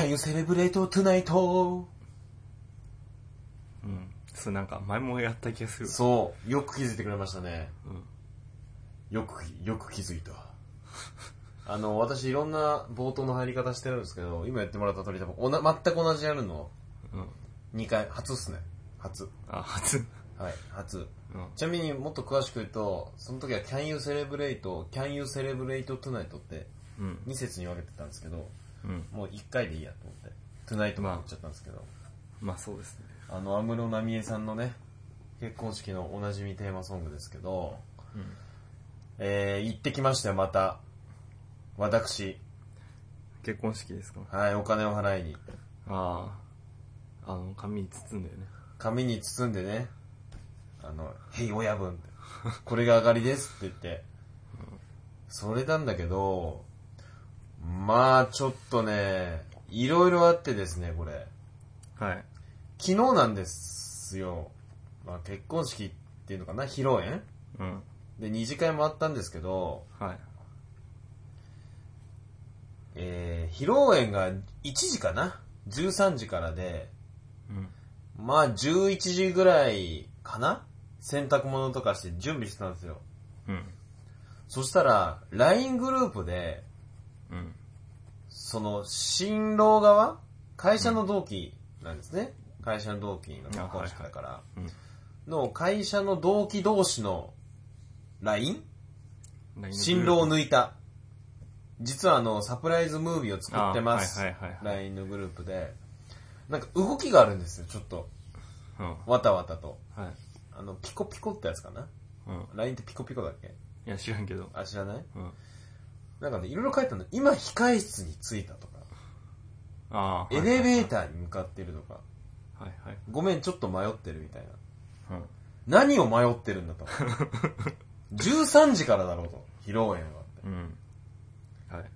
Can you celebrate tonight? うん。それなんか前もやった気がする。そう、よく気づいてくれましたね。うん。よく、よく気づいた。あの、私いろんな冒頭の入り方してるんですけど、今やってもらった通り多分おな、全く同じやるの、うん。2回、初っすね。初。あ、初。はい、初。うん。ちなみにもっと詳しく言うと、その時は Can you celebrate, Can you celebrate tonight? ってうん。2節に分けてたんですけど、うん。もう1回でいいやと思って、tonight も言っちゃったんですけど、まあそうですね。あの、安室奈美恵さんのね、結婚式のおなじみテーマソングですけど、うん。えー、行ってきましたよ、また。私、結婚式ですか？はい、お金を払いに。ああ。あの、紙に包んでね。紙に包んでね、あの、へい親分これが上がりですって言って、それなんだけど、まあちょっとね、いろいろあってですね、これ。はい。昨日なんですよ。まあ結婚式っていうのかな、披露宴うん。で、二次会もあったんですけど、はい。えー、披露宴が1時かな ?13 時からで、うん。まあ11時ぐらいかな？洗濯物とかして準備してたんですよ。うん。そしたら、LINE グループで、うん。その、新郎側会社の同期なんですね。会社の同期の結婚式だから。うん。の、会社の同期同士の LINE? うん。新郎を抜いた。実はあの、サプライズムービーを作ってます。LINE のグループで。なんか動きがあるんですよ、ちょっと。うん。わたわたと。はい。あの、ピコピコってやつかな？うん。?LINE ってピコピコだっけ？いや、知らんけど。あ、知らない？うん。なんかね、いろいろ書いてあるの。今、控室に着いたとか。ああ。エレベータターに向かってるとか。ー。はいはい。ごめん、ちょっと迷ってるみたいな。うん。何を迷ってるんだと。13時からだろうと。披露宴は。うん。はい。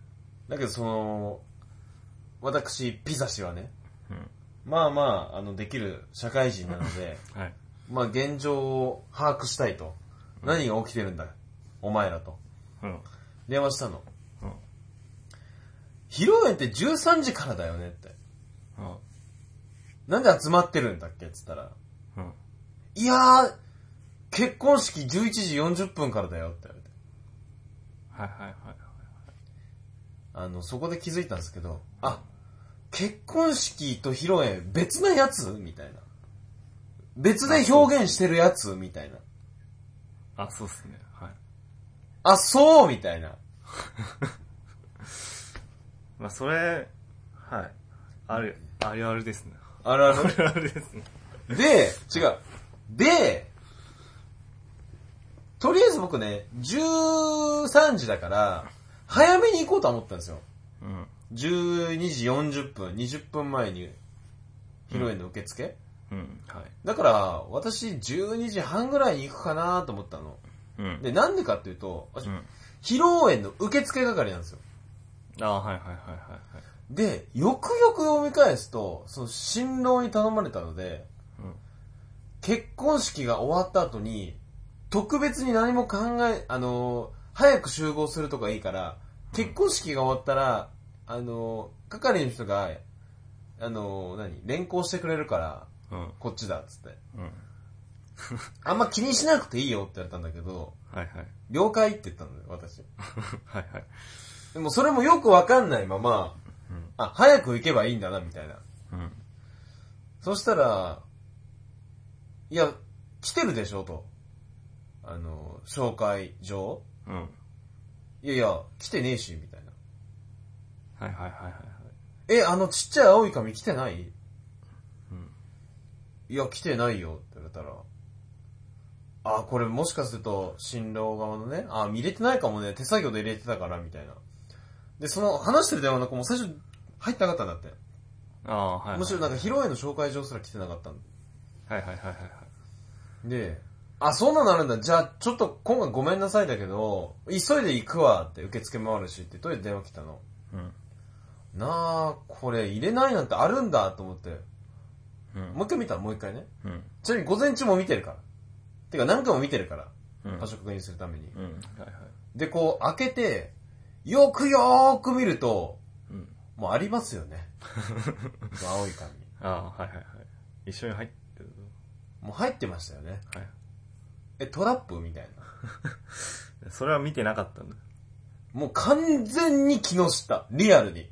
だけどその、私、ピザ氏はね、うん。まあまあ、あの、できる社会人なので、はい。まあ現状を把握したいと。何が起きてるんだお前らと。うん。電話したの。うん。披露宴って13時からだよねって。うん。なんで集まってるんだっけって言ったら、うん。いやー、結婚式11時40分からだよって言われて。はいはいはい。あの、そこで気づいたんですけど、あ、結婚式と披露宴別なやつみたいな。別で表現してるやつみたいな。あ、そうっすね。はい。あ、そうみたいな。まあ、それ、はい。ある、あるあるですね。あるああるあるですね。る。で、違う。で、とりあえず僕ね、13時だから、早めに行こうと思ったんですよ。うん。12時40分、20分前に、披露宴の受付、うん。はい。だから、私12時半ぐらいに行くかなと思ったの。うん。で、なんでかっていうと、私うん。披露宴の受付係なんですよ。あはいはいはいはいはい。で、よくよく読み返すと、その新郎に頼まれたので、うん。結婚式が終わった後に、特別に何も考え、あのー早く集合するとかいいから、結婚式が終わったら、あのー係の人が、あのー何連行してくれるから、うん。こっちだ、っつって。うん。あんま気にしなくていいよって言われたんだけど、はいはい。了解って言ったのよ、私。はいはい。でもそれもよくわかんないまま、うん。あ、早く行けばいいんだな、みたいな。うん。そしたら、いや、来てるでしょ、と。あの、紹介状うん。いやいや、来てねえし、みたいな。はいはいはいはいはい。え、あのちっちゃい青い紙来てない？うん。いや、来てないよ、って言われたら。あ、これもしかすると、新郎側のね、あ、入れてないかもね、手作業で入れてたから、みたいな。で、その、話してる電話の子も最初、入ってなかったんだって。ああ、はいはい。むしろなんか、披露宴の紹介状すら来てなかったんはいはいはいはいはい。で、あ、そんなのあるんだ。じゃあ、ちょっと今回ごめんなさいだけど、急いで行くわって受付もあるしって、とりあえず電話来たの？うん。なあ、これ入れないなんてあるんだと思って。うん。もう一回見たもう一回ね。うん。ちなみに午前中も見てるから。てか何回も見てるから。うん。場所確認するために。うん。はいはい。で、こう開けて、よくよーく見ると、うん。もうありますよね。青い髪。ああ、はいはいはい。一緒に入ってる。もう入ってましたよね。はい。え、トラップみたいな。それは見てなかったんだ。もう完全に木下。リアルに。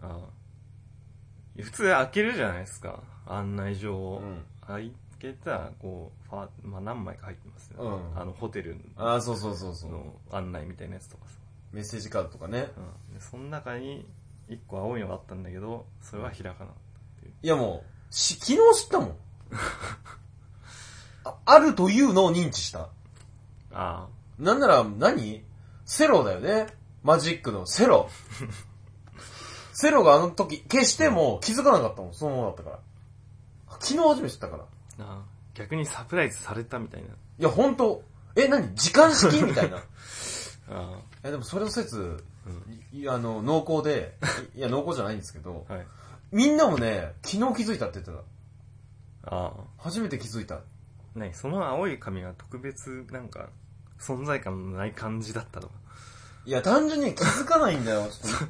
ああ。普通開けるじゃないですか。案内状を。うん開けたら、こう、ファー、まあ何枚か入ってますよ、うんあの、ホテルああ、そうそうそうそう。の案内みたいなやつとかさ。メッセージカードとかね。うん。で、その中に、一個青いのがあったんだけど、それは開かないう。いやもう、し、昨日知ったもん。ああるというのを認知した。あなんなら何、セロだよね。マジックのセロ。セロがあの時消しても気づかなかったもん。そのままだったから。昨日初めて知ったから。あ。ああ。逆にサプライズされたみたいな。いや、ほんと、え、何？時間式？みたいな。あえ、でもそれの説。いや、あの、濃厚で、いや、濃厚じゃないんですけど、はい。みんなもね、昨日気づいたって言ってた。ああ。初めて気づいた。何？その青い髪が特別、なんか、存在感のない感じだったとか。いや、単純に気づかないんだよ。ちょっと、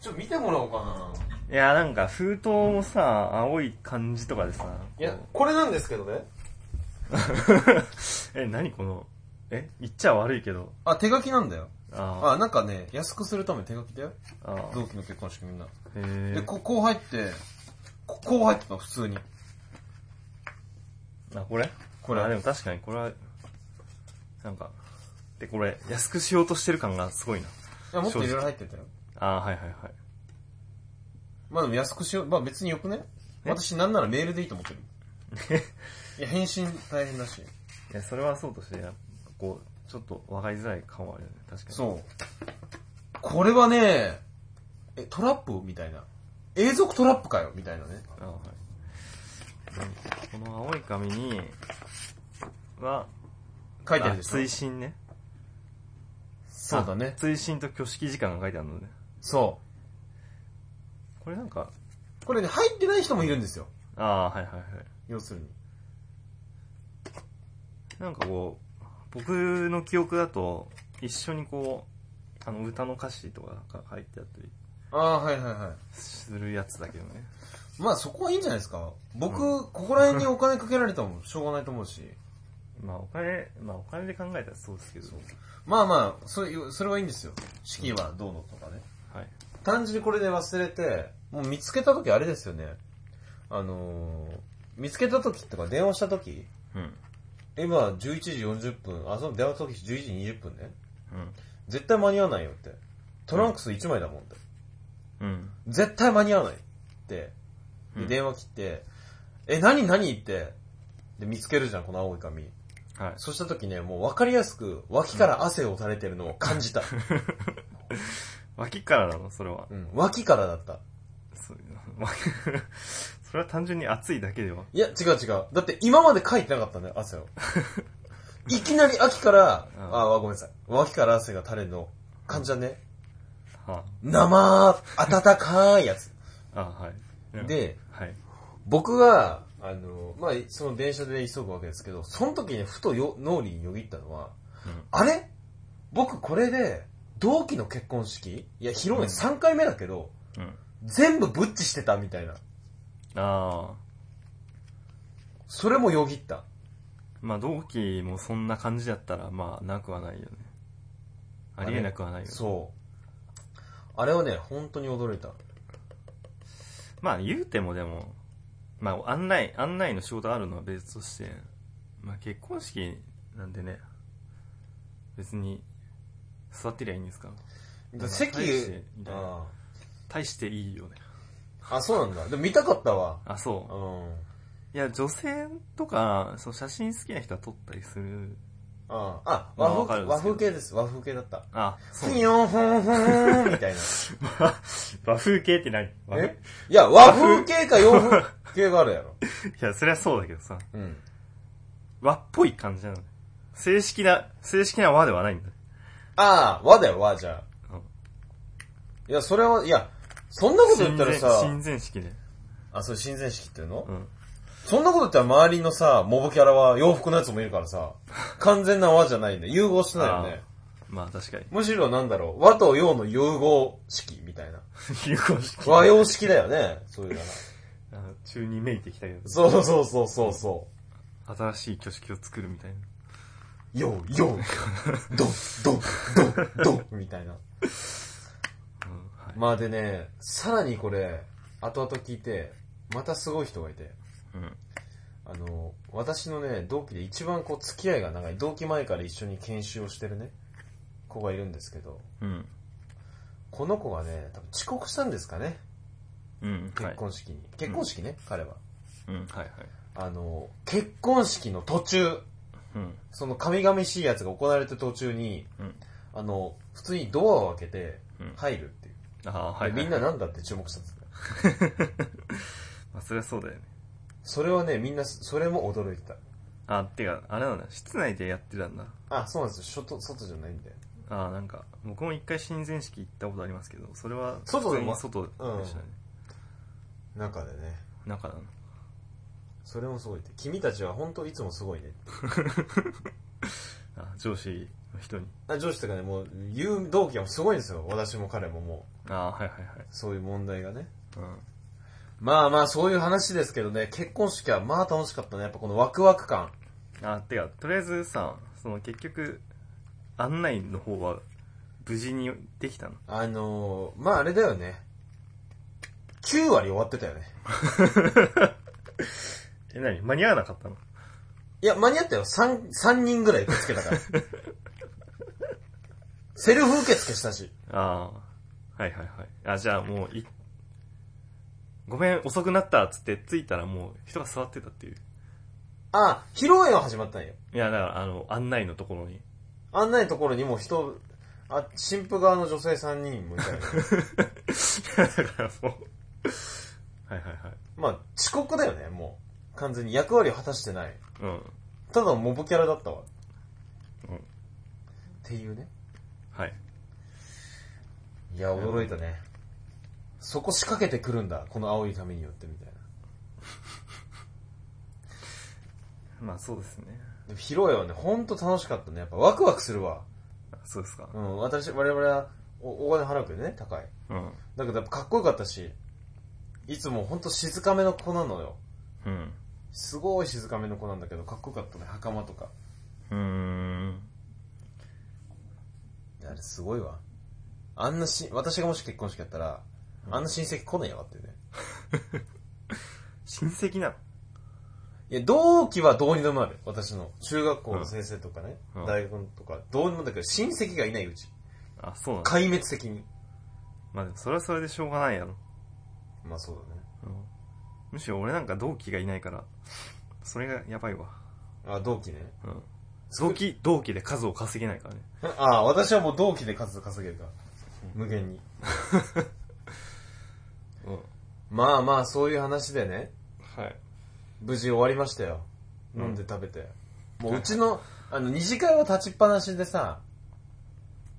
ちょっと見てもらおうかな。いや、なんか封筒もさ、青い感じとかでさ。いやこ、これなんですけどね。う え、何この、え言っちゃ悪いけど。あ、手書きなんだよ。ああ、なんかね、安くするために手書きだよ。同期の結婚式みんな。へえで、。ここう入って、ここう入ってたの、普通に。あ、これ？これあ、でも確かにこれは、なんか、で、これ、安くしようとしてる感がすごいな。いや、もっといろいろ入ってたよ。ああ、はいはいはい。まあでも安くしよう。まあ別によくね？え？私なんならメールでいいと思ってる。いや、返信大変だし。いや、それはそうとして、やこう、ちょっと分かりづらい感はあるよね、確かに。そう。これはね、え、トラップみたいな。永続トラップかよみたいなね。あはい。この青い紙に、は、あ書いてあるでしょ？追伸ね。そうだねあ。追伸と挙式時間が書いてあるのね。そこれなんか、う。これね、入ってない人もいるんですよ。ああ、はいはいはい。要するに。なんかこう、僕の記憶だと、一緒にこう、あの、歌の歌詞とかが書いてあったりああ、はいはいはい。するやつだけどね。まあそこはいいんじゃないですか。僕、ここら辺にお金かけられたもしょうがないと思うし。まあお金、まあお金で考えたらそうですけど。まあまあ、それ、それはいいんですよ。式はどうのとかね。はい。単純にこれで忘れて、もう見つけた時あれですよね。あのー、見つけた時とか電話した時、うん。今11時40分、あ、その電話した時11時20分ね。うん。絶対間に合わないよって。トランクス1枚だもんって。うん。絶対間に合わないって。で、うん電話切って、え、何何？って。で、見つけるじゃん、この青い紙。はい。そうした時ね、もう分かりやすく、脇から汗を垂れてるのを感じた。脇からなの？それは。うん、脇からだった。そう脇それは単純に暑いだけでは。いや、違う違う。だって今までかいてなかったんだよ、汗を。いきなり秋から、うんあ、ごめんなさい。脇から汗が垂れるの感じだね。は生、暖かいやつ。あ、あはい。うんで、はい。僕が、あの、まあ、その電車で急ぐわけですけど、その時にふとよ脳裏によぎったのは、あれ？僕これで、同期の結婚式？いや、披露宴3回目だけど、うん。うん。全部ブッチしてたみたいな。ああ。それもよぎった。まあ同期もそんな感じだったら、まあなくはないよね。ありえなくはないよね。そう。あれはね、本当に驚いた。まあ言うてもでも、まあ案内、案内の仕事あるのは別として、まあ結婚式なんでね、別に座ってりゃいいんですか席大してみたいなあ大していいよね。あ、あそうなんだ。でも見たかったわ。あ、そうう。ん。いや、女性とか、そう写真好きな人は撮ったりする。ああ、まあ和風、和風系です。和風系だった。あ、そうふ。よんふんふんみたいな。和風系って何？え？いや、和風系か洋風系があるやろ。いや、そりゃそうだけどさ、うん。和っぽい感じなの。正式な、正式な和ではないんだ。ああ、和だよ、和じゃあ。うんいや、それは、いや、そんなこと言ったらさ、親善式で。あ、それ親善式っていうの、うん。そんなこと言ったら周りのさ、モブキャラは洋服のやつもいるからさ、完全な和じゃないんだよ。融合してないよね。まあ確かに。むしろなんだろう、和と洋の融合式みたいな。有効式。和洋式だよね、そういうの 中にめいてきたけど、そうそうそうそうそ新しい挙式を作るみたいな。う。洋、洋、ドン、ドン、ドン、ドン、みたいな。まあでね、さらにこれ、後々聞いて、またすごい人がいて、うん。あの、私のね、同期で一番こう付き合いが長い、同期前から一緒に研修をしてるね、子がいるんですけど、うん。この子がね、多分遅刻したんですかね、うん。はい結。婚式に。結婚式ね、彼は。うん。はいはい。あの、結婚式の途中、うん。その神々しいやつが行われてる途中に、うん。あの、普通にドアを開けてうん入る。ああ、はい、はい。でみんななんだって注目したんですね。まあ、そりゃそうだよね。それはね、みんな、それも驚いてた。あ、てか、あれなんだ。室内でやってたんだ。あ、そうなんですよ。外、外じゃないんで。ああ、なんか、僕も一回親善式行ったことありますけど、それは、外でも外でしたね。中でね。中だな。それもすごいって。君たちは本当いつもすごいね。あ上司の人に。あ上司とかね、もう、言う同期はすごいんですよ。私も彼ももう、ああ、はいはいはい。そういう問題がね。うん。まあまあ、そういう話ですけどね、結婚式はまあ楽しかったね。やっぱこのワクワク感。あ、てか、とりあえずさ、その結局、案内の方は、無事にできたの？あのー、まああれだよね。9割終わってたよね。え、何？間に合わなかったの？いや、間に合ったよ。3、三人ぐらい受け付けたから。セルフ受付したし。ああ、はいはいはい。あ、じゃあもう、い、ごめん、遅くなったっつって着いたらもう人が座ってたっていう。あ、披露宴は始まったんよ。いや、だから、あの、案内のところに。案内のところにも人、あ、新婦側の女性3人もいたよ。だからもう、はいはいはい。まあ、遅刻だよね、もう。完全に役割を果たしてない。うん。ただのモブキャラだったわ。うんっていうね。はい。いや、驚いたね。そこ仕掛けてくるんだ、この青い髪によってみたいな。まあそうですね。でも披露宴はね、ほんと楽しかったね。やっぱワクワクするわ。あそうですか。うん、私、我々はおお金払うけどね、高い。うん。だけどやっぱかっこよかったし、いつもほんと静かめの子なのよ。うん。すごい静かめの子なんだけど、かっこよかったね、袴とか。うーん。いやあれすごいわ。あんなし、私がもし結婚式やったら、あんな親戚来ねえわってね。親戚なの？いや、同期はどうにでもなる。私の。中学校の先生とかね、うん大学とか、どうにもだけど、親戚がいないうち。あ、そうなの？壊滅的に。まあでもそれはそれでしょうがないやろ。まあそうだね。うん。むしろ俺なんか同期がいないから、それがやばいわ。あ、同期ね。うん。同期、同期で数を稼げないからね。あ私はもう同期で数稼げるから。無限に。うん。まあまあ、そういう話でね、はい。無事終わりましたよ。うん飲んで食べて。もううちの、あの、二次会は立ちっぱなしでさ、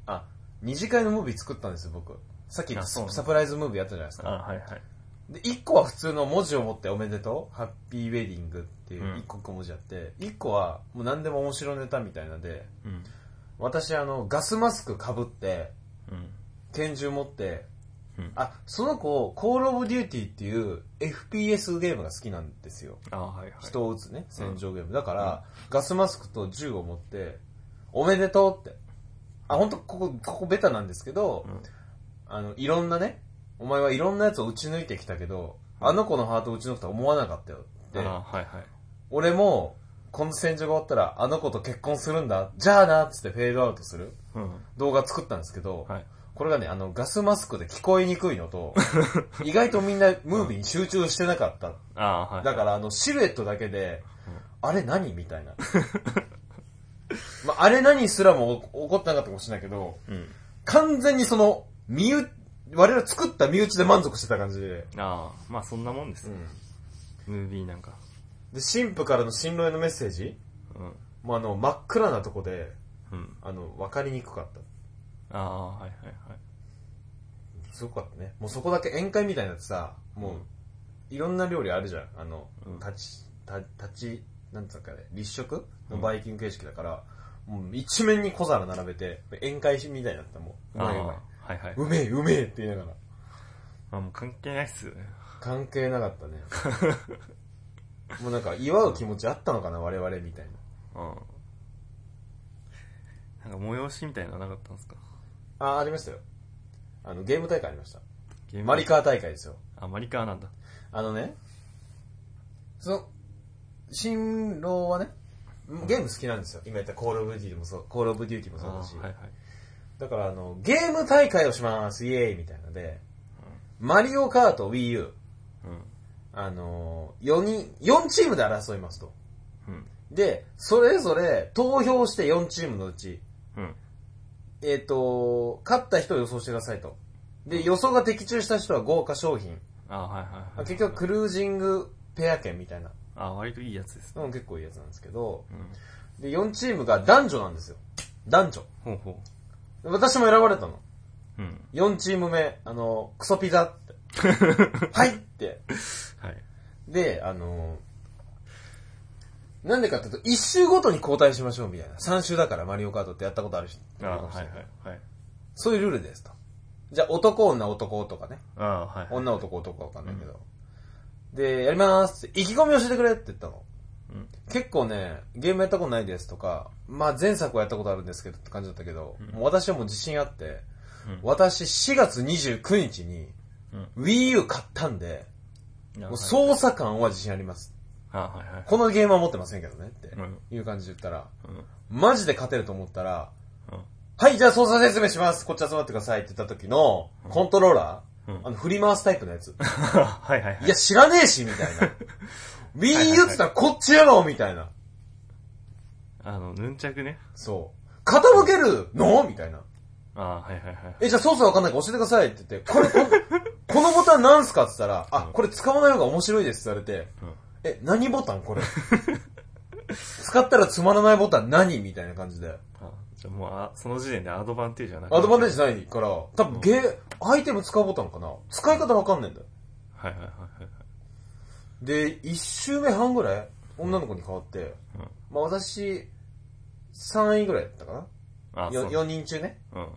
あ、二次会のムービー作ったんですよ、僕。さっきあそうサプライズムービーやったじゃないですあ、か。はいはい。で、一個は普通の文字を持っておめでとう、ハッピーウェディングっていううん一個文字あって、一個はもう何でも面白ネタみたいなので、うん。私あの、ガスマスク被って、うん。拳銃持って、うん。あ、その子、コールオブデューティーっていう FPS ゲームが好きなんですよ。あ、はいはい。人を撃つね、戦場ゲーム。だから、ガスマスクと銃を持って、おめでとうって。あ、本当ここ、ここベタなんですけど、うん。あの、いろんなね、お前はいろんなやつを撃ち抜いてきたけど、あの子のハートを撃ち抜くとは思わなかったよって。あ、はいはい。俺も、この戦場が終わったら、あの子と結婚するんだ。じゃあなっつってフェードアウトするうん。動画作ったんですけど、はい。これがね、あの、ガスマスクで聞こえにくいのと、意外とみんなムービーに集中してなかった。あ、はい。だから、あの、シルエットだけで、あれ何みたいな。まあ、あれ何すらも起こってなかったかもしれないけど、うん。完全にその、身内、我々作った身内で満足してた感じで、ああ、まあそんなもんですムービーなんか。ん。で、神父からの新郎へのメッセージ？うん。もうあの、真っ暗なとこで、うん。あの、分かりにくかった。ああ、はいはいはい。すごかったね。もうそこだけ宴会みたいなやつさ、もう、いろんな料理あるじゃん。あのうん、立ち、た立ち、なんつうかね、立食？のバイキング形式だから、もう一面に小皿並べて、宴会みたいになったもう。うまいうまい。はいはい。うめえ、うめえって言いながら。あ、もう関係ないっすよね。関係なかったね。もうなんか祝う気持ちあったのかな、我々みたいな。うん。なんか催しみたいなのなかったんですか？あ、ありましたよ。あの、ゲーム大会ありました。ゲマリカー大会ですよ。あ、マリカーなんだ。あのね、その、新郎はね、ゲーム好きなんですよ。今言ったコールオブデューティーもそう、コールオブデューティーもそうだし。あーはいはい。だからあの、ゲーム大会をします、イエーイみたいなので、マリオカート Wii U、うん。あのー、4人、4チームで争いますと。うん。で、それぞれ投票して4チームのうち、うん。えっ、と、勝った人を予想してくださいと。で、予想が的中した人は豪華商品。あ、はいはいはい。結局クルージングペア券みたいなあ、割といいやつですね。のも結構いいやつなんですけど、うん。で、4チームが男女なんですよ。男女。ほうほ私も選ばれたの。う。うん。4チーム目、あの、クソピザって。はいって。はい。で、あの、なんでかっていうと、1周ごとに交代しましょうみたいな。3周だからマリオカートってやったことあるし。あ、はいはいはい。そういうルールですと。じゃあ、男、女、男とかね。あ、はいはい。女、男、男かわかんないけど。で、やりまーすって、意気込み教えてくれって言ったの。うん。結構ね、ゲームやったことないですとか、まあ前作はやったことあるんですけどって感じだったけど、もう私はもう自信あって、うん私4月29日にうん。Wii U 買ったんで、もう操作感は自信あります。あ、はいはい。このゲームは持ってませんけどねってうん。いう感じで言ったら、うん。マジで勝てると思ったら、うん。はい、じゃあ操作説明します。こっち集まってくださいって言った時の、コントローラー、うんあの、振り回すタイプのやつ。はいはいはいいや、知らねえし、みたいな。って言ったらこっちやろみたいな。あの、ヌンチャクね。そう。傾けるの？みたいな。あはいはいはい。え、じゃあ操作わかんないから教えてくださいって言って、これ、ここのボタンなんすかって言ったら、あ、これ使わない方が面白いですって言われて、うん。え、何ボタンこれ？使ったらつまらないボタン何？みたいな感じで。あじゃあもうあ、その時点でアドバンテージはなアドバンテージ。ジないから、多分ゲー、アイテム使うボタンかな使い方わかんないんだよ。はいはいはいはい。で、一周目半ぐらい女の子に変わって、うん。まあ私、3位ぐらいだったかな？あ、そ 4, う。4人中ね。うん。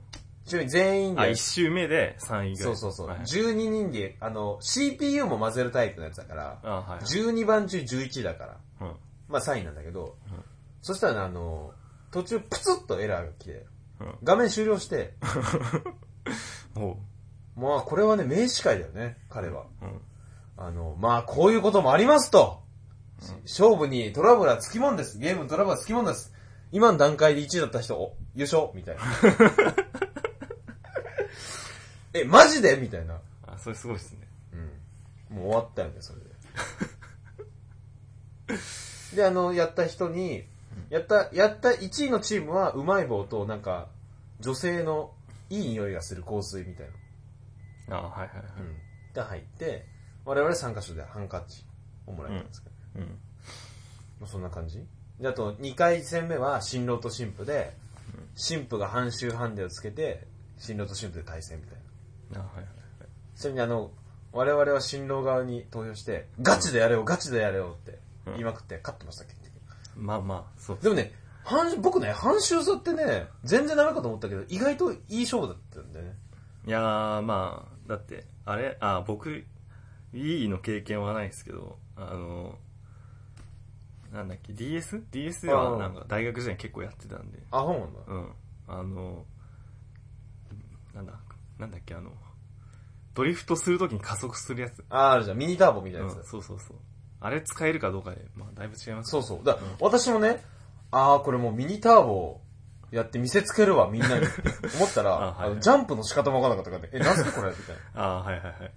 ちなみに全員あ、で一、周目で3位ぐらい。そうそうそう、はい12人で、あの、CPU も混ぜるタイプのやつだから、あ、はいはい。12番中11だから、うん。まあ3位なんだけど、うんそしたらね、あの、途中プツッとエラーが来て、うん画面終了して、おう。まあこれはね、名司会だよね、彼は。うん。あの、まあこういうこともありますと。勝負にトラブルはつきもんです。ゲームのトラブルはつきもんです。今の段階で1位だった人、お、優勝？みたいな。え、マジで？みたいな。あ、それすごいっすね。うん。もう終わったよね、それで。で、あの、やった人に、やった、やった1位のチームは、うまい棒と、なんか、女性のいい匂いがする香水みたいな。あ、はいはいはい。うん。が入って、我々3カ所でハンカチをもらえたんですけど、うん。まあそんな感じで、あと、2回戦目は、新郎と新婦で、新婦が半周ハンデをつけて、新郎と新婦で対戦みたいな。あ、はいはいはい。ちなみにあの、我々は新郎側に投票して、ガチでやれよ、ガチでやれよって言いまくって勝ってました、結局。まあまあ、そう。でもね、半僕ね、半周差ってね、全然ダメかと思ったけど、意外といい勝負だったんだよね。いやー、まあ、だって、あれ、あ、僕、Wii の経験はないですけど、あの、なんだっけ、DS?DS ではなんか大学時代に結構やってたんで、あ、そうなんだ。うん。あの、なんだ、なんだっけ、あの、ドリフトするときに加速するやつ。あ、あるじゃん、ミニターボみたいなうん、やつ。そうそうそう。あれ使えるかどうかで、まあ、だいぶ違います。そうそう。だから私もね、ああ、これもうミニターボやって見せつけるわ、みんなにって 思ったら、あはいはいあのジャンプの仕方もわかんなかったからね、え、なんすかこれみたいな。ああ、はいはいはい。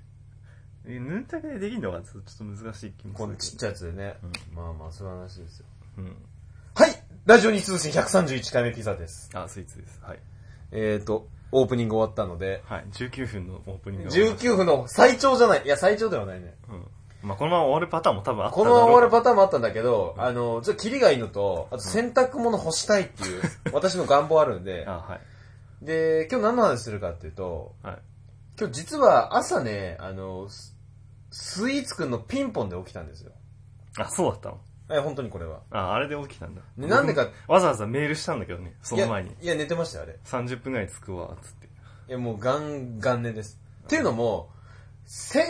え、ヌンタクでできるのがちょっと難しい気もするけこのちっちゃいやつでね。まあまあ、そういう話ですよ。ど。うん。はいラジオに通信131回目ピザです。あ、スイーツです。はい。えーと、オープニング終わったので、はい。19分のオープニングが終わりまし19分の最長じゃない。いや、最長ではないね。たうん。まあ、このまま終わるパターンも多分あったこのまま終わるパパターンもあったんだけど、あの、ちょっとキリがいいのと、あと洗濯物干したいっていう、私の願望あるんで、あ、はい。で、今日何の話するかっていうと、はい。今日実は朝ね、あの、ススイーツくんのピンポンで起きたんですよ。あ、そうだったの？え、本当にこれは。あ、あれで起きたんだ。ねなんでかわざわざメールしたんだけどね、その前にい。や、いや寝てましたよ、あれ。30分ぐらい着くわ、つって。いや、もうガンガン寝です。っていうのも、先、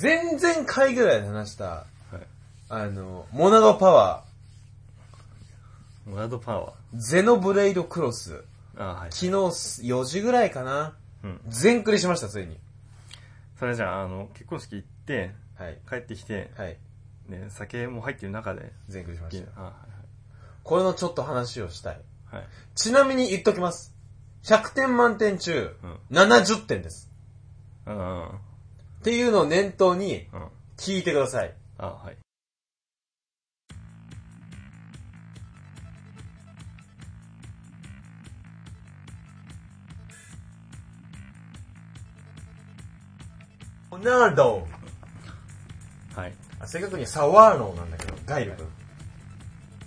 前々回ぐらいで話した、はい。あの、モナドパワモナドパワー、ゼノブレイドクロス、ー。あ、はい。昨日4時ぐらいかな。うん。全クリしました、ついに。それじゃあ、あの、結婚式行って、はい。帰ってきて、はい。ね、酒も入ってる中で、全クリしました。あ、はこれのちょっと話をしたい。いはい。はい。ちなみに言っときます。100点満点中、うん70点です。うんうん。っていうのを念頭にうん。聞いてください。あ、はい。モナドはい。あ正確にはサワーノーなんだけど、ガイル君。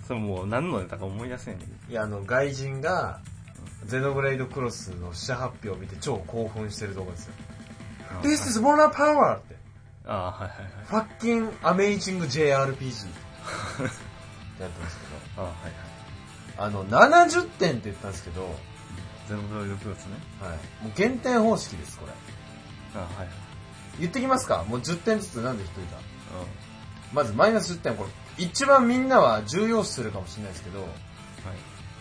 それもう何のネタか思い出せないんだけいや、あの、外人が、ゼノブレイドクロスの試写発表を見て超興奮してる動画ですよ。ど。This is Mona Power! って。あ、はいはいはい。ファッキンアメイジング JRPG。ってやってますけ あ、はいはい。ど。あの、70点って言ったんですけど、はい。ゼノブロイドクロスね。もう減点方式です、これ。あ、はいはい。言ってきますか？もう10点ずつなんで一人だうまずマイナス10点、これ、一番みんなは重要視するかもしれないですけど、ん。はい。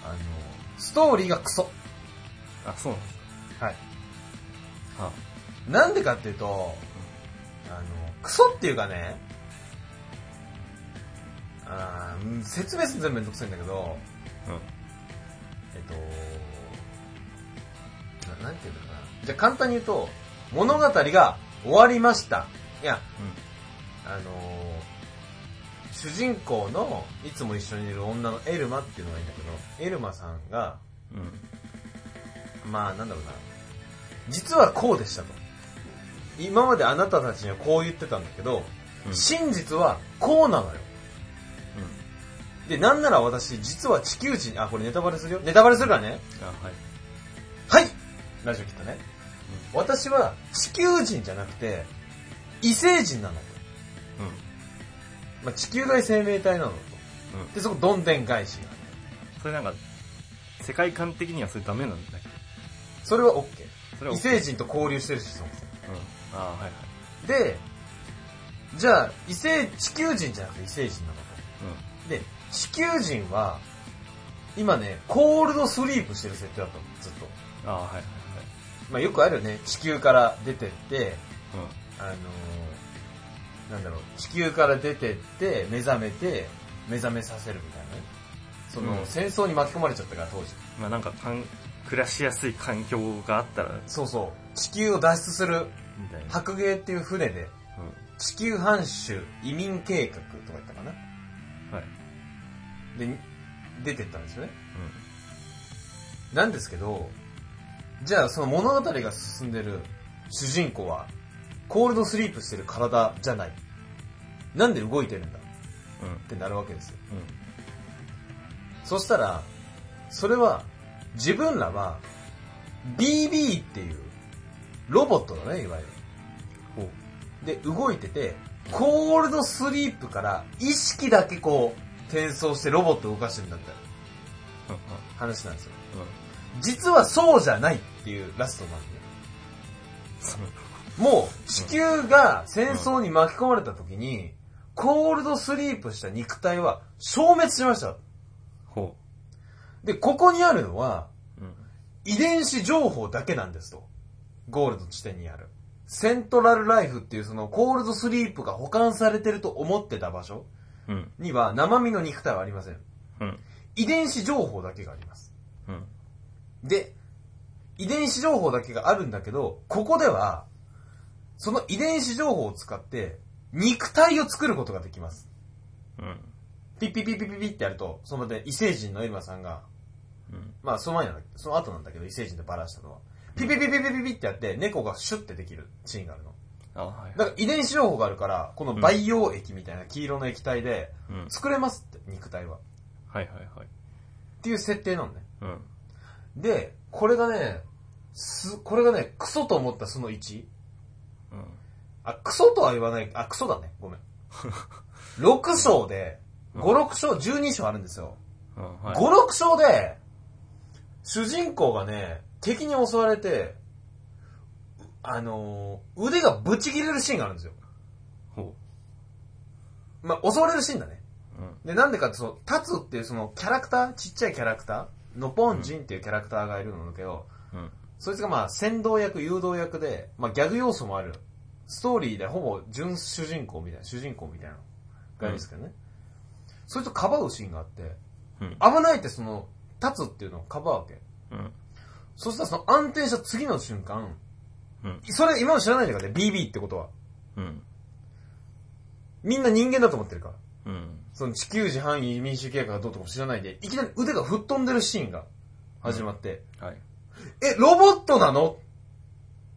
あの、ストーリーがクソ。あ、そうなんですはい。か。なんでかっていうと、あの、クソっていうかね、あ説明するの全部めんどくさいんだけど、あ、うん。えっと、ななんていうのかな。じゃあ簡単に言うと、物語が終わりました。いや、あのー主人公のいつも一緒にいる女のエルマっていうのがいいんだけど、エルマさんが、うん。うん。まあなんだろうな、実はこうでしたと。今まであなたたちにはこう言ってたんだけど、うん真実はこうなのよ。で、なんなら私、実は地球人、あ、これネタバレするよ。ネタバレするからね。あ、はい。はいラジオ切ったね。私は地球人じゃなくて、異星人なのと。うん。まあ、地球外生命体なのと。うん。うん。で、そこどんでん返しが。それなんか、世界観的にはそれダメなんだっけ？それは OK。それは異 OK 星人と交流してるし、そもそも。うん。あ、はいはい。で、じゃあ、異星、地球人じゃなくて異星人なのと。で、地球人は、今ね、コールドスリープしてる設定だったの、ずっと。うん。あ、はいはいはい。まあよくあるよね、地球から出てって、うん。あのーなんだろう、地球から出てって、目覚めて、目覚めさせるみたいなね。その、うん戦争に巻き込まれちゃったから、当時。まあなんかかん、暮らしやすい環境があったら、そうそう。地球を脱出する、みたいな。白芸っていう船で、うん。地球藩主移民計画とか言ったかな。はい。で、出てったんですよね。うなんですけど、じゃあその物語が進んでる主人公は、コールドスリープしてる体じゃない。なんで動いてるんだ？ん。うん。ってなるわけですよ。うん。そしたら、それは、自分らは、BB っていう、ロボットだね、いわゆる。で、動いてて、コールドスリープから意識だけこう、転送してロボットを動かしてるんだったうん。話なんですよ。うん。うん。実はそうじゃないっていうラストなんで。そう。もう、地球が戦争に巻き込まれた時に、コールドスリープした肉体は消滅しました。ほで、ここにあるのは、う。うん。遺伝子情報だけなんですと。ゴールド地点にある。セントラルライフっていうそのコールドスリープが保管されてると思ってた場所うん。には生身の肉体はありません。うん。遺伝子情報だけがあります。うん。で、遺伝子情報だけがあるんだけど、ここでは、その遺伝子情報を使って、肉体を作ることができます。うん。ピッピッピッピッピッピッってやると、その場で異星人のエルマさんが、うん。まあその前なんだその後なんだけど、異星人でバラしたのは、ピッピッピッピッピッピッってやって、猫がシュッてできるシーンがあるの。あ、はい。だから遺伝子情報があるから、この培養液みたいな黄色の液体で、うん。作れますって、肉体は。はいはいはい。っていう設定なのね。うん。で、これがね、す、これがね、クソと思ったその1。うん。あ、クソとは言わない、あ、クソだね。ごめん。6章で、5、6章、12章あるんですよ。うんはい5、6章で、主人公がね、敵に襲われて、あのー腕がブチ切れるシーンがあるんですよ。ほまあ、襲われるシーンだね。ううんで、なんでかって、その、タツっていうそのキャラクター、ちっちゃいキャラクター、ノポンジンっていうキャラクターがいるんだけど、うんそいつがまあ、先導役、誘導役で、まあ、ギャグ要素もある。ストーリーでほぼ純主人公みたいな、主人公みたいなのがいるんですけどね。そいつをかばうシーンがあって、うん危ないってその、立つっていうのをかばうわけ。うんそしたらその安定した次の瞬間、うんそれ今も知らないんだからね、BB ってことは。うんみんな人間だと思ってるから。うんその地球時範囲民主計画がどうとかも知らないで、いきなり腕が吹っ飛んでるシーンが始まって、はい。え、ロボットなの？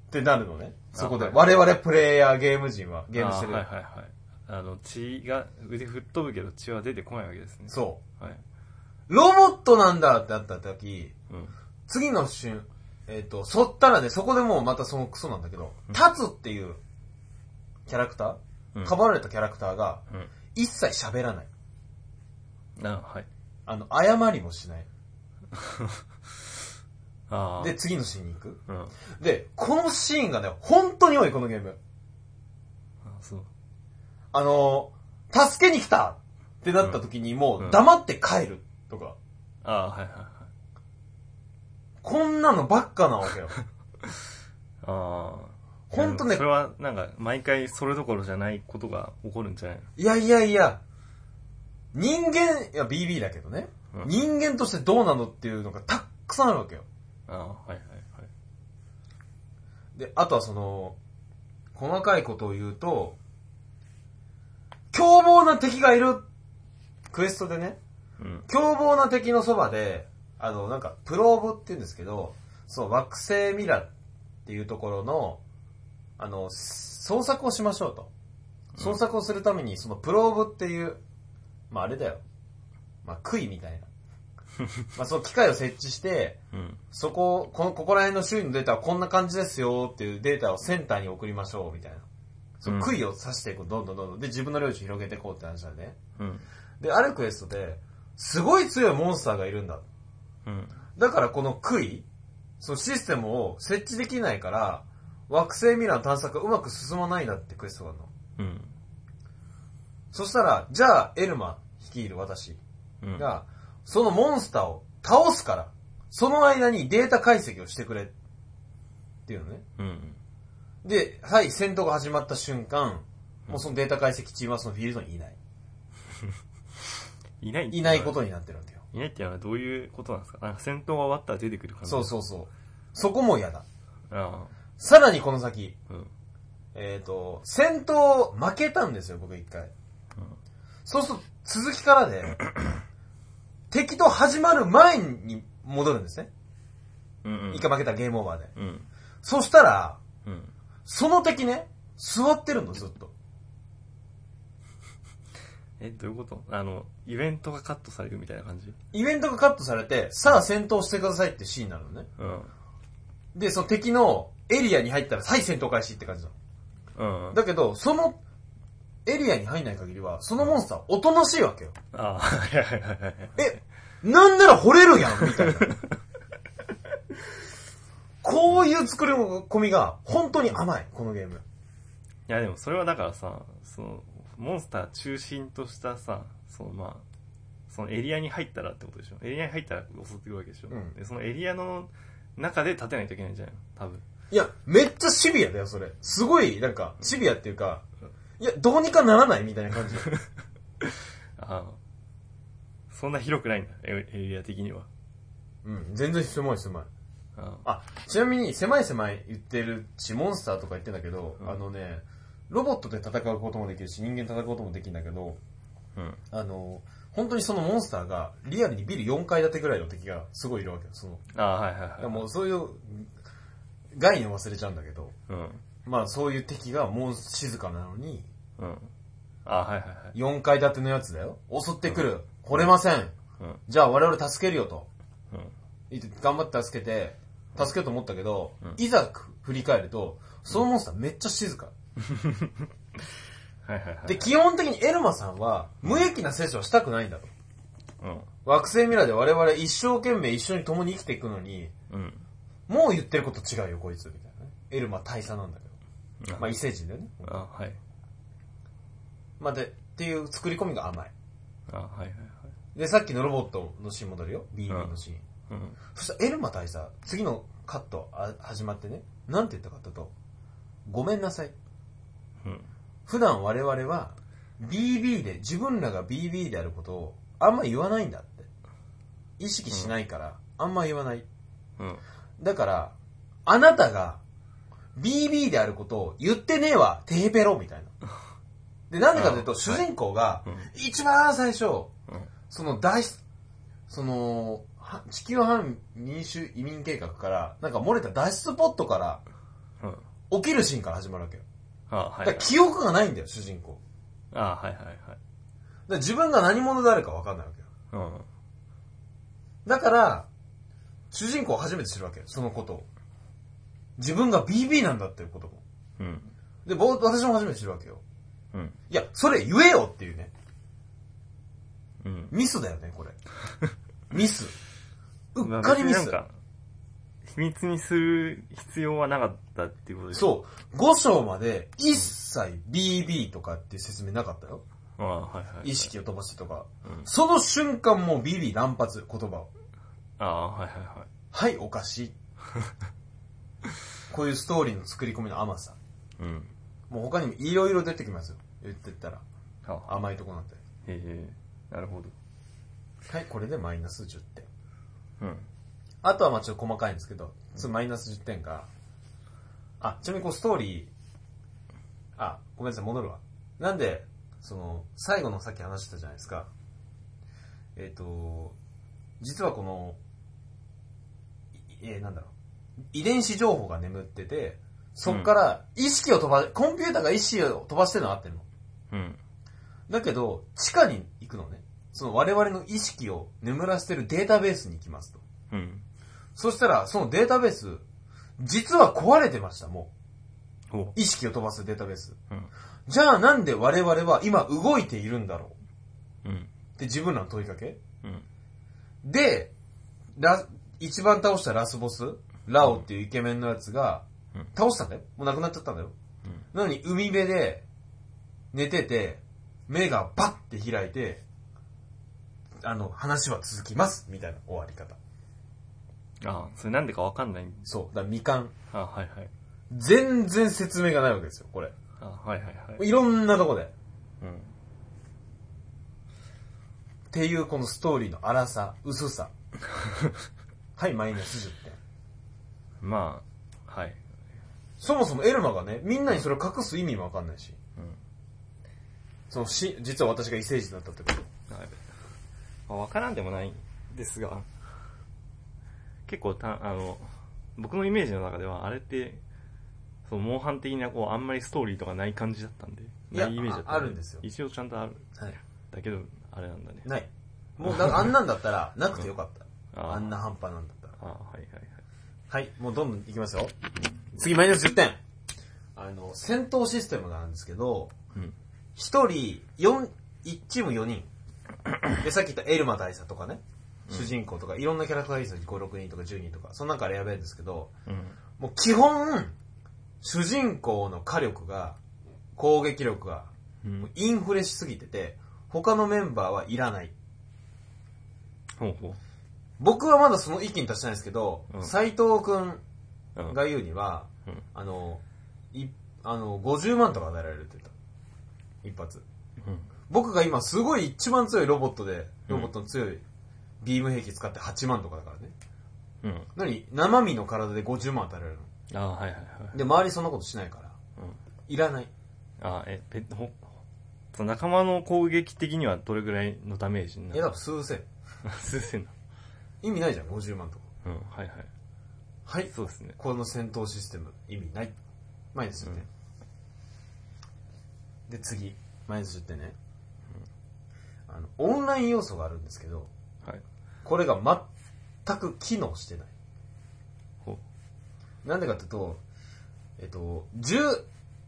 ってなるのね。そこで。あ我々プレイヤーゲーム人は、ゲームしてる。あはいはいはい。あの血が腕吹っ飛ぶけど血は出てこないわけですね。そう。はい。ロボットなんだってなった時、うん。次の瞬、えっ、と、そったらね、そこでもうまたそのクソなんだけど、立つっていうキャラクタうん。ー、かばわれたキャラクターが、うん一切喋らない。あはいあの、謝りもしない。ああで、次のシーンに行く。うんあで、このシーンがね、本当に多い、このゲーム。そうあの、助けに来たってなった時にもううん黙って帰るとか、ああはいはいはいこんなのばっかなわけよ。ああほんとね。それはなんか毎回それどころじゃないことが起こるんじゃないいやいやいや、人間、いや BB だけどね、うん。人間としてどうなのっていうのがたくさんあるわけよ。のああはいはいはい。で、あとはその、細かいことを言うと、凶暴な敵がいる。クエストでね、うん。凶暴な敵のそばで、あの、なんか、プローブって言うんですけど、そう、惑星ミラっていうところの、あの、捜索をしましょうと。捜索をするために、そのプローブっていう、まああれだよ。まあ杭みたいな。まあその機械を設置して、うんそこ、この、ここら辺の周囲のデータはこんな感じですよっていうデータをセンターに送りましょうみたいな。その杭を刺していく、どんどんどんどん。で、自分の領地広げていこうって話だね。うんで、あるクエストで、すごい強いモンスターがいるんだ。うんだからこの杭、そのシステムを設置できないから、惑星ミラーの探索がうまく進まないんだってクエストがあるの。うんそしたら、じゃあ、エルマ率いる私うんが、そのモンスターを倒すから、その間にデータ解析をしてくれ。っていうのね。うんで、はい、戦闘が始まった瞬間、もうそのデータ解析チームはそのフィールドにいない。いないいないことになってるわけよ。いないっていうのはどういうことなんですか？なんか戦闘が終わったら出てくる感じ？そうそうそう。そこも嫌だ。あさらにこの先、あうんえっ、と、戦闘負けたんですよ、僕一回。そうすると、続きからで、敵と始まる前に戻るんですね。うんうん一回負けたらゲームオーバーで。うんそしたら、うんその敵ね、座ってるの、ずっと。えどういうこと？あのイベントがカットされるみたいな感じ？イベントがカットされて、さあ戦闘してくださいってシーンになるのね。うんで、その敵のエリアに入ったら、はい、戦闘開始って感じなの。うんだけど、そのエリアに入んない限りは、そのモンスターおとなしいわけよ。ああはいはいはいはいえ、なんなら惚れるやんみたいな。こういう作り込みが本当に甘い、このゲーム。いやでもそれはだからさそのモンスター中心としたさそのまあそのエリアに入ったらってことでしょエリアに入ったら襲ってくるわけでしょ、うんでそのエリアの中で立てないといけないんじゃないの多分いや、めっちゃシビアだよ、それ。すごい、なんか、シビアっていうか、いや、どうにかならないみたいな感じ。ああそんな広くないんだエエリア的にはうん、全然狭い狭い。ああ、ちなみに、狭い狭い言ってるし、モンスターとか言ってんだけど、うんあのね、ロボットで戦うこともできるし、人間戦うこともできるんだけど、あうんあの、本当にそのモンスターが、リアルにビル4階建てぐらいの敵がすごいいるわけよ。その、ああはいはいはいもうそういう、概念忘れちゃうんだけど、うんまあそういう敵がもう静かなのに、うんああはいはいはい4階建てのやつだよ。襲ってくる。惚れません。うんじゃあ我々助けるよと。うん言って頑張って助けて、助けようと思ったけど、うんいざ振り返ると、そのモンスターめっちゃ静か。はいはいはい。で、基本的にエルマさんは、無益なセッションしたくないんだと。うん。惑星ミラーで我々一生懸命一緒に共に生きていくのに、うん。もう言ってること違うよ、こいつ、みたいなね。エルマ大佐なんだけど。まあ、異星人だよね。あ、はい。まあ、で、っていう作り込みが甘い。あ、はいはいはい。で、さっきのロボットのシーン戻るよ。BB のシーン。うん。そしたらエルマ大佐、次のカットあ始まってね、なんて言ったかっていうと、ごめんなさい。うん。普段我々は BB で、自分らが BB であることをあんま言わないんだって。意識しないから、あんま言わない。うん。だから、あなたが BB であることを言ってねえわ、テヘペロみたいな。で、なんでかというと、うん主人公がうん、一番最初、うん。その大し、その、は地球反民主移民計画から、なんか漏れた脱出ポットからうん。起きるシーンから始まるわけよ。あ、はい記憶がないんだよ、主人公。あ、はいはいはい。自分が何者であるか分かんないわけよ。うん。だから、主人公は初めて知るわけよ、そのことを。自分が BB なんだっていうことも。うん。で、僕、私も初めて知るわけよ。うん。いや、それ言えよっていうね。うん。ミスだよね、これ。ミス。うっかりミス。なんか、秘密にする必要はなかったっていうことですそう。5章まで一切 BB とかって説明なかったよ。う。あはいはい。意識を飛ばしてとか。うんその瞬間もう BB 乱発、言葉を。あはいはいはい。はい、おかしい。こういうストーリーの作り込みの甘さ。うん。もう他にもいろいろ出てきますよ。言ってったら。あ甘いとこなんて。へえ、なるほど。はい、これでマイナス10点。うん。あとはまあちょっと細かいんですけど、そのマイナス10点が、あ、ちなみにこうストーリー、あ、ごめんなさい、戻るわ。なんで、その、最後のさっき話したじゃないですか。えっ、と、実はこの、いえーなんだろう、遺伝子情報が眠ってて、そっから意識を飛ば、コンピューターが意識を飛ばしてるのは合ってるの。うん。だけど、地下に行くのね。その我々の意識を眠らせてるデータベースに行きますと。うん。そしたら、そのデータベース、実は壊れてました、もおう。意識を飛ばすデータベース。うん。じゃあなんで我々は今動いているんだろううん。って自分らの問いかけうん。で、ラ、一番倒したラスボス、ラオっていうイケメンのやつがうん、倒したんだよ。もう亡くなっちゃったんだよ。なのに海辺で寝てて、目がバッて開いて、あの、話は続きますみたいな終わり方。あそれなんでかわかんない。そう。だから未完。あはいはい。全然説明がないわけですよ、これ。あはいはいはい。いろんなとこで。うん。っていうこのストーリーの荒さ、薄さ。はい、マイナス10点。まあ、はい。そもそもエルマがね、みんなにそれを隠す意味もわかんないし。うん。そのし、実は私が異星人だったってこと。はい。まあわからんでもないんですが、結構た、あの、僕のイメージの中では、あれって、そう、モンハン的な、こう、あんまりストーリーとかない感じだったんで、ないイメージだったああるんですよ一応ちゃんとある。はい。だけど、あれなんだね。ない。もう、だからあんなんだったら、なくてよかった。あーあんな半端なんだったら。あはいはいはい。はい、もうどんどんいきますよ。次、マイナス10点。あの、戦闘システムがなんですけど、うん。一人、四、一チーム4人。で、さっき言ったエルマ大佐とかね、主人公とか、いろんなキャラクターがいるんですよ。5、6人とか10人とか。その中から選べるんですけど、うん。もう基本、主人公の火力が、攻撃力が、うんもうインフレしすぎてて、他のメンバーはいらない。ほうほ僕はまだその意見に達してないですけどう、ん斎、藤くん。が言うには、うん。あの、い、あの、50万とか与えられるって言った。一発。うん。僕が今すごい一番強いロボットで、うんロボットの強いビーム兵器使って8万とかだからね。うん。なに、生身の体で50万与えられるの。あはいはいはい。で、周りそんなことしないから。うん。いらない。あえ、ペット、ほ、その仲間の攻撃的にはどれぐらいのダメージにないや、る多分数千。数千だ。意味ないじゃん、50万とか。うん、はいはい。はい。そうですね。この戦闘システム、意味ない。マイナス10点。で、次。マイナス10点ね。あの、オンライン要素があるんですけど、はい。これが全く機能してない。ほなんでかっていうと、えっと、10、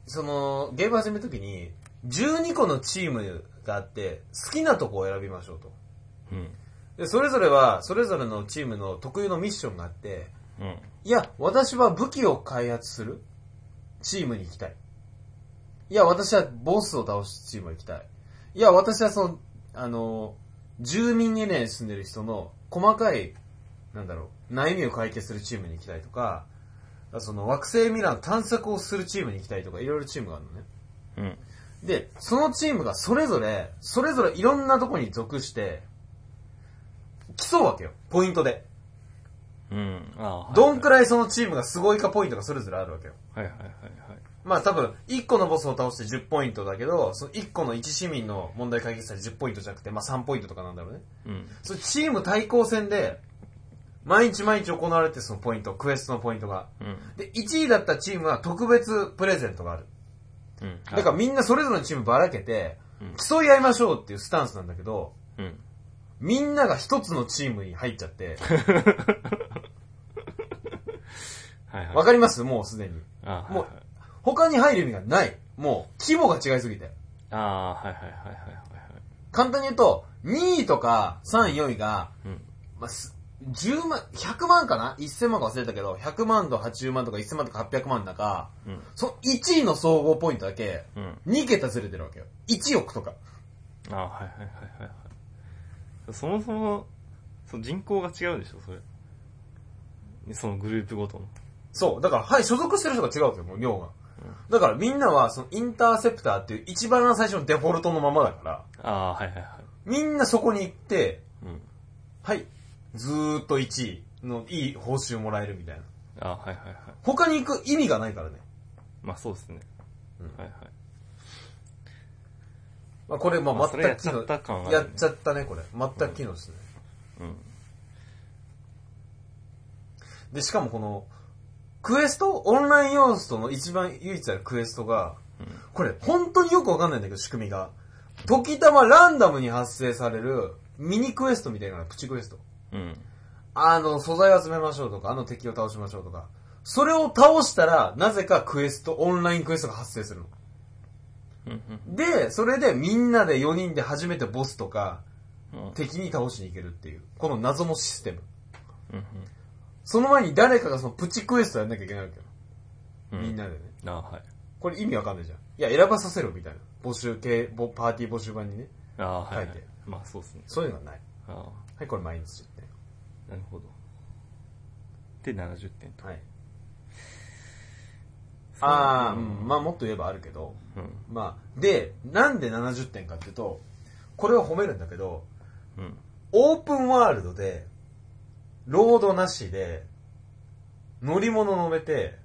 その、ゲーム始めるときに、12個のチームがあって、好きなとこを選びましょうと。うん。で、それぞれは、それぞれのチームの特有のミッションがあって、うん。いや、私は武器を開発するチームに行きたい。いや、私はボスを倒すチームに行きたい。いや、私はその、あの、住民エリアに住んでる人の細かい、なんだろう、悩みを解決するチームに行きたいとか、その惑星ミラーの探索をするチームに行きたいとか、いろいろチームがあるのね。うん。で、そのチームがそれぞれ、それぞれいろんなとこに属して、競うわけよ。ポイントで。うん。あどんくらいそのチームがすごいかポイントがそれぞれあるわけよ。はいはいはいはい。まあ多分、1個のボスを倒して10ポイントだけど、その1個の1市民の問題解決したら10ポイントじゃなくて、まあ3ポイントとかなんだろうね。うん。それチーム対抗戦で、毎日毎日行われてそのポイント、クエストのポイントが。うん。で、1位だったチームは特別プレゼントがある。うん。だからみんなそれぞれのチームばらけてうん、競い合いましょうっていうスタンスなんだけど、うん。みんなが一つのチームに入っちゃって、はいはい。わかります？もうすでに。はいはい他に入る意味がない。もう、規模が違いすぎて。ああ、はいはいはいはいはいはい。簡単に言うと、2位とか3位、4位が、うん。まあ、す10万、100万かな ?1000 万か忘れたけど、100万と80万とか1000万とか800万だか、うん。その1位の総合ポイントだけ、うん。2桁ずれてるわけよ。1億とか。ああ、はいはいはいはいはい。そもそも、その人口が違うでしょ、それ。そのグループごとの。そう。だから、はい、所属してる人が違うわけよ、もう量が。だからみんなは、そのインターセプターっていう一番最初のデフォルトのままだから、ああ、はいはいはい。みんなそこに行って、うん。はい、ずーっと1位のいい報酬もらえるみたいな。ああ、はいはいはい。他に行く意味がないからね。まあそうですね。うんはいはい。まあこれ、まあ全く機能やっちゃった感はあやっちゃったね、これ。全く機能してない。うん。で、しかもこの、クエスト？オンライン要素の一番唯一あるクエストが、これ本当によくわかんないんだけど、仕組みが。時たまランダムに発生されるミニクエストみたいなプチクエスト。うん。あの、素材を集めましょうとか、あの敵を倒しましょうとか。それを倒したら、なぜかクエスト、オンラインクエストが発生するの。で、それでみんなで4人で初めてボスとか、うん。敵に倒しに行けるっていう、この謎のシステム。うん。その前に誰かがそのプチクエストやんなきゃいけないわけよ。うん。みんなでね。ああ、はい。これ意味わかんないじゃん。いや、選ばさせろみたいな。募集系、ぼパーティー募集版にね。ああ、はい、はい書いて。まあそうですね。そういうのがない。あはい、これ毎日って。あ、なるほど。で、70点と。はい。あー、うん、まあもっと言えばあるけど、うん。まあ、で、なんで70点かっていうと、これは褒めるんだけど、うん。オープンワールドで、ロードなしで、乗り物乗れて、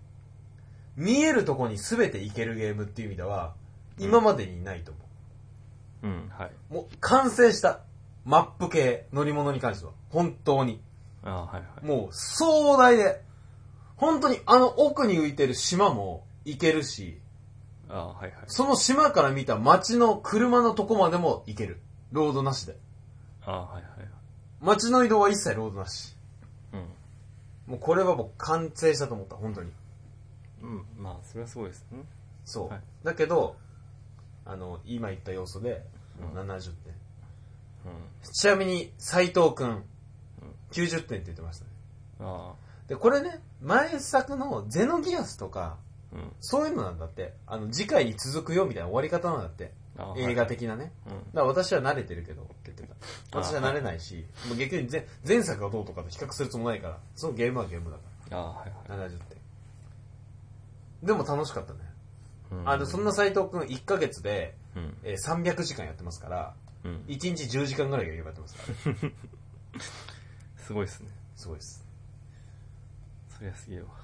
見えるとこに全て行けるゲームっていう意味では、今までにないと思うん、はい。う。もう完成した。マップ系、乗り物に関しては。本当に。ああ、はいはい。もう壮大で、本当にあの奥に浮いてる島も行けるし、ああ、はいはい。その島から見た街の車のとこまでも行ける。ロードなしで。ああ、はいはい。街の移動は一切ロードなし。うん。もうこれはもう完成したと思った、本当に。うん、まあ、それはすごいですね。そう。はいだけど、あの、今言った要素で、うん70点。うちなみに、斎藤くん、90点って言ってましたね。ん。あで、これね、前作のゼノギアスとか、あ、うん。そういうのなんだって。あの、次回に続くよみたいな終わり方なんだって。映画的なね。はいはい。だから私は慣れてるけどって言ってた。あ私は慣れないし、もう逆に前前作がどうとかと比較するつもりないから、そのゲームはゲームだかうん。ああ、はいはい。ら。70点。でも楽しかったね。うんあの、そんな斎藤くん1ヶ月で、うん。えー300時間やってますから、うん。1日10時間ぐらいがゲームやってますから。すごいですね。すごいです。そりゃすげえわ。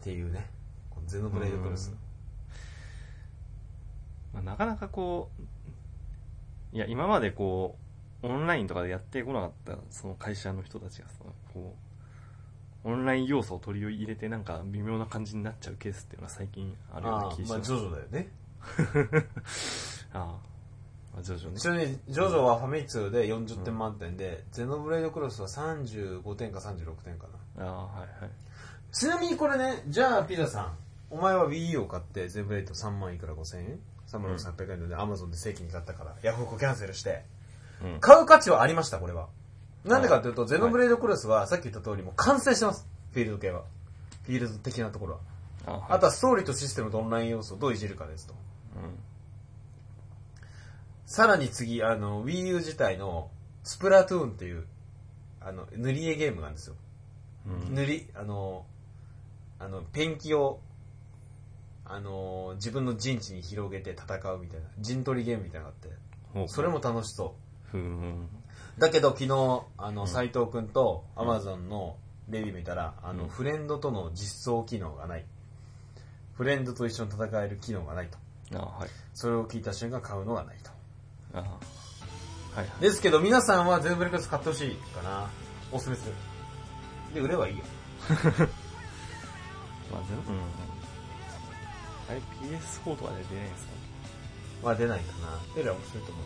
っていうね。このゼノブレイドクロス。まあ、なかなかこう、いや、今までこう、オンラインとかでやってこなかった、その会社の人たちがさ、こう、オンライン要素を取り入れてなんか微妙な感じになっちゃうケースっていうのは最近あるような気がします。ジョジョだよね。ああ。まあ、ジョジョねち。なみに、ジョジョはファミ通で40点満点で、ゼノブレイドクロスは35点か36点かな。ああ、はいはい。ちなみにこれね、じゃあピザさん、お前は Wii U を買って、ゼブレイト3万いくら5000円？3万6800円でね、アマゾンで正規に買ったから、ヤフオクキャンセルして、うん。買う価値はありました、これは。なんでかというと、ゼノブレードクロスは、さっき言った通り、もう完成してます。フィールド系は。フィールド的なところは。あ、はいあとはストーリーとシステムとオンライン要素をどういじるかですと。さらに次、あの、Wii U 自体の、スプラトゥーンっていう、あの、塗り絵ゲームなんですよ。うん。うん。塗り、あの、あの、ペンキを、あの、自分の陣地に広げて戦うみたいな、陣取りゲームみたいなのがあって、それも楽しそう。だけど昨日、あの、うん斎藤くんと Amazon のレビュー見たら、あの、うんフレンドとの実装機能がない。フレンドと一緒に戦える機能がないと。あ、はい。それを聞いた瞬間買うのがないと。あ、はいはい。ですけど皆さんは全部レクス買ってほしいかな。おすすめする。で、売ればいいよ。まあ、うん。あれ PS4 とかで出ないんですか？まあ出ないかな。出れば面白いと思う。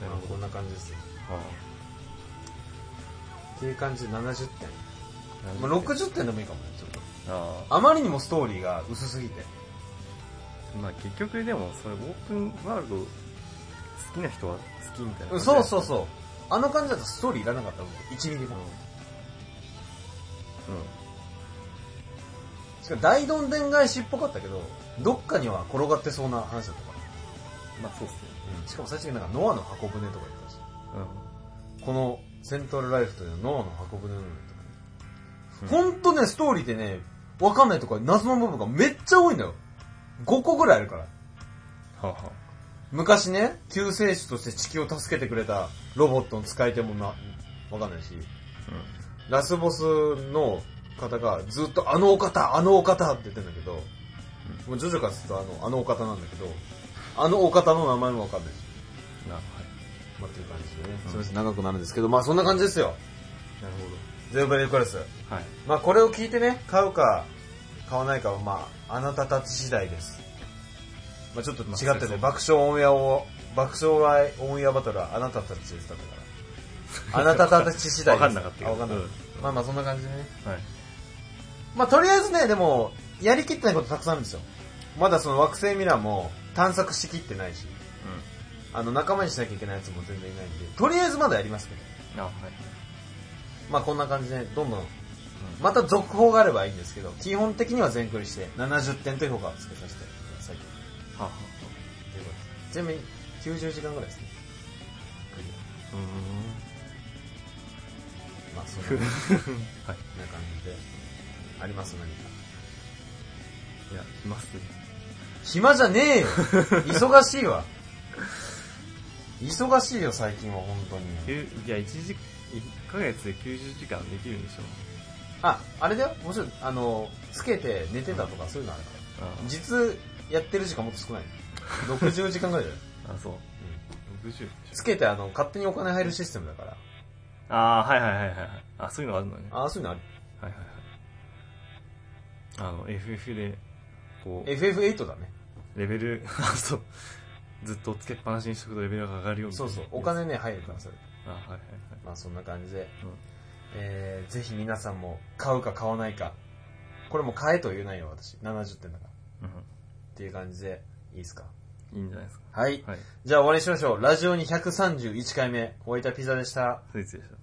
なまあこんな感じですよ。あっていう感じで70点。あ。まあ、60点でもいいかもね、ちょっと。ああまりにもストーリーが薄すぎて。あ。まあ結局でも、それオープンワールド好きな人は好きみたいな。そうそうそう。あの感じだとストーリーいらなかった僕1ミリも。うん。しかも大どんでん返しっぽかったけど、どっかには転がってそうな話だったから。うん。まあそうっすね。しかも最初になんかノアの箱舟とか言ったし。このセントラルライフというのはノアの箱舟なのよとかね。うん。ほんとね、ストーリーでね、わかんないとか謎の部分がめっちゃ多いんだよ。5個ぐらいあるから。はあ、は昔ね、救世主として地球を助けてくれたロボットの使い手もな、わかんないし、あ、ラスボスの方がずっとあのお方、あのお方って言ってんだけど、もうジョジョからするとあの、あのお方なんだけど、あのお方の名前もわかんないし、うん。な、はい。まあっていう感じでね。うんすみません、長くなるんですけど、まあそんな感じですよ。なるゼロベレークラス。ほど。はい。まあこれを聞いてね、買うか、買わないかはまあ、あなたたち次第です。まあちょっと違ってて、まあそうそう爆笑オンエアを、爆笑オンエアバトルはあなたたちですから。あなたたち次第です。わかんなかったけど。まあまあそんな感じでね。はい。まあとりあえずね、でも、やりきってないことたくさんあるんですよ。まだその惑星ミラーも探索しきってないし、あの仲間にしなきゃいけないやつも全然いないんで、とりあえずまだやりますけど。うん。あ、はい。まあこんな感じで、どんどん、うんまた続報があればいいんですけど、基本的には全クリして70点という評価をつけさせてくださいというはあ、はことです。ちなみに90時間ぐらいですね。うーん。ア。まあそん はい。感じで、あります何か。いや、いますね。暇じゃねえよ 忙しいわ。忙しいよ最近は本当に。いや、一時、一ヶ月で90時間できるんでしょあ、あれだよもちろん、あの、つけて寝てたとかそういうのあるから。あ実やってる時間もっと少ない。60時間ぐらいだよ。あ、あそう。うん60つけてあの、勝手にお金入るシステムだから。ああ、はいはいはいはいはい。あ、そういうのあるのね。ああ、そういうのある。はいはいはい。あの、FF で、こう、FF8 だね。レベル、あ、そう。ずっとつけっぱなしにしとくとレベルが上がるよみたいなそうそう。お金ね、入るから、それ。あ、はいはいはい。まあそんな感じで、うんえー、ぜひ皆さんも買うか買わないか。これも買えと言えないよ、私。70点だから。うっていう感じで、いいですか？ん。いいんじゃないですはい。か。はい。じゃあ終わりにしましょう。ラジオに131回目、おいたピザでした。失礼しました。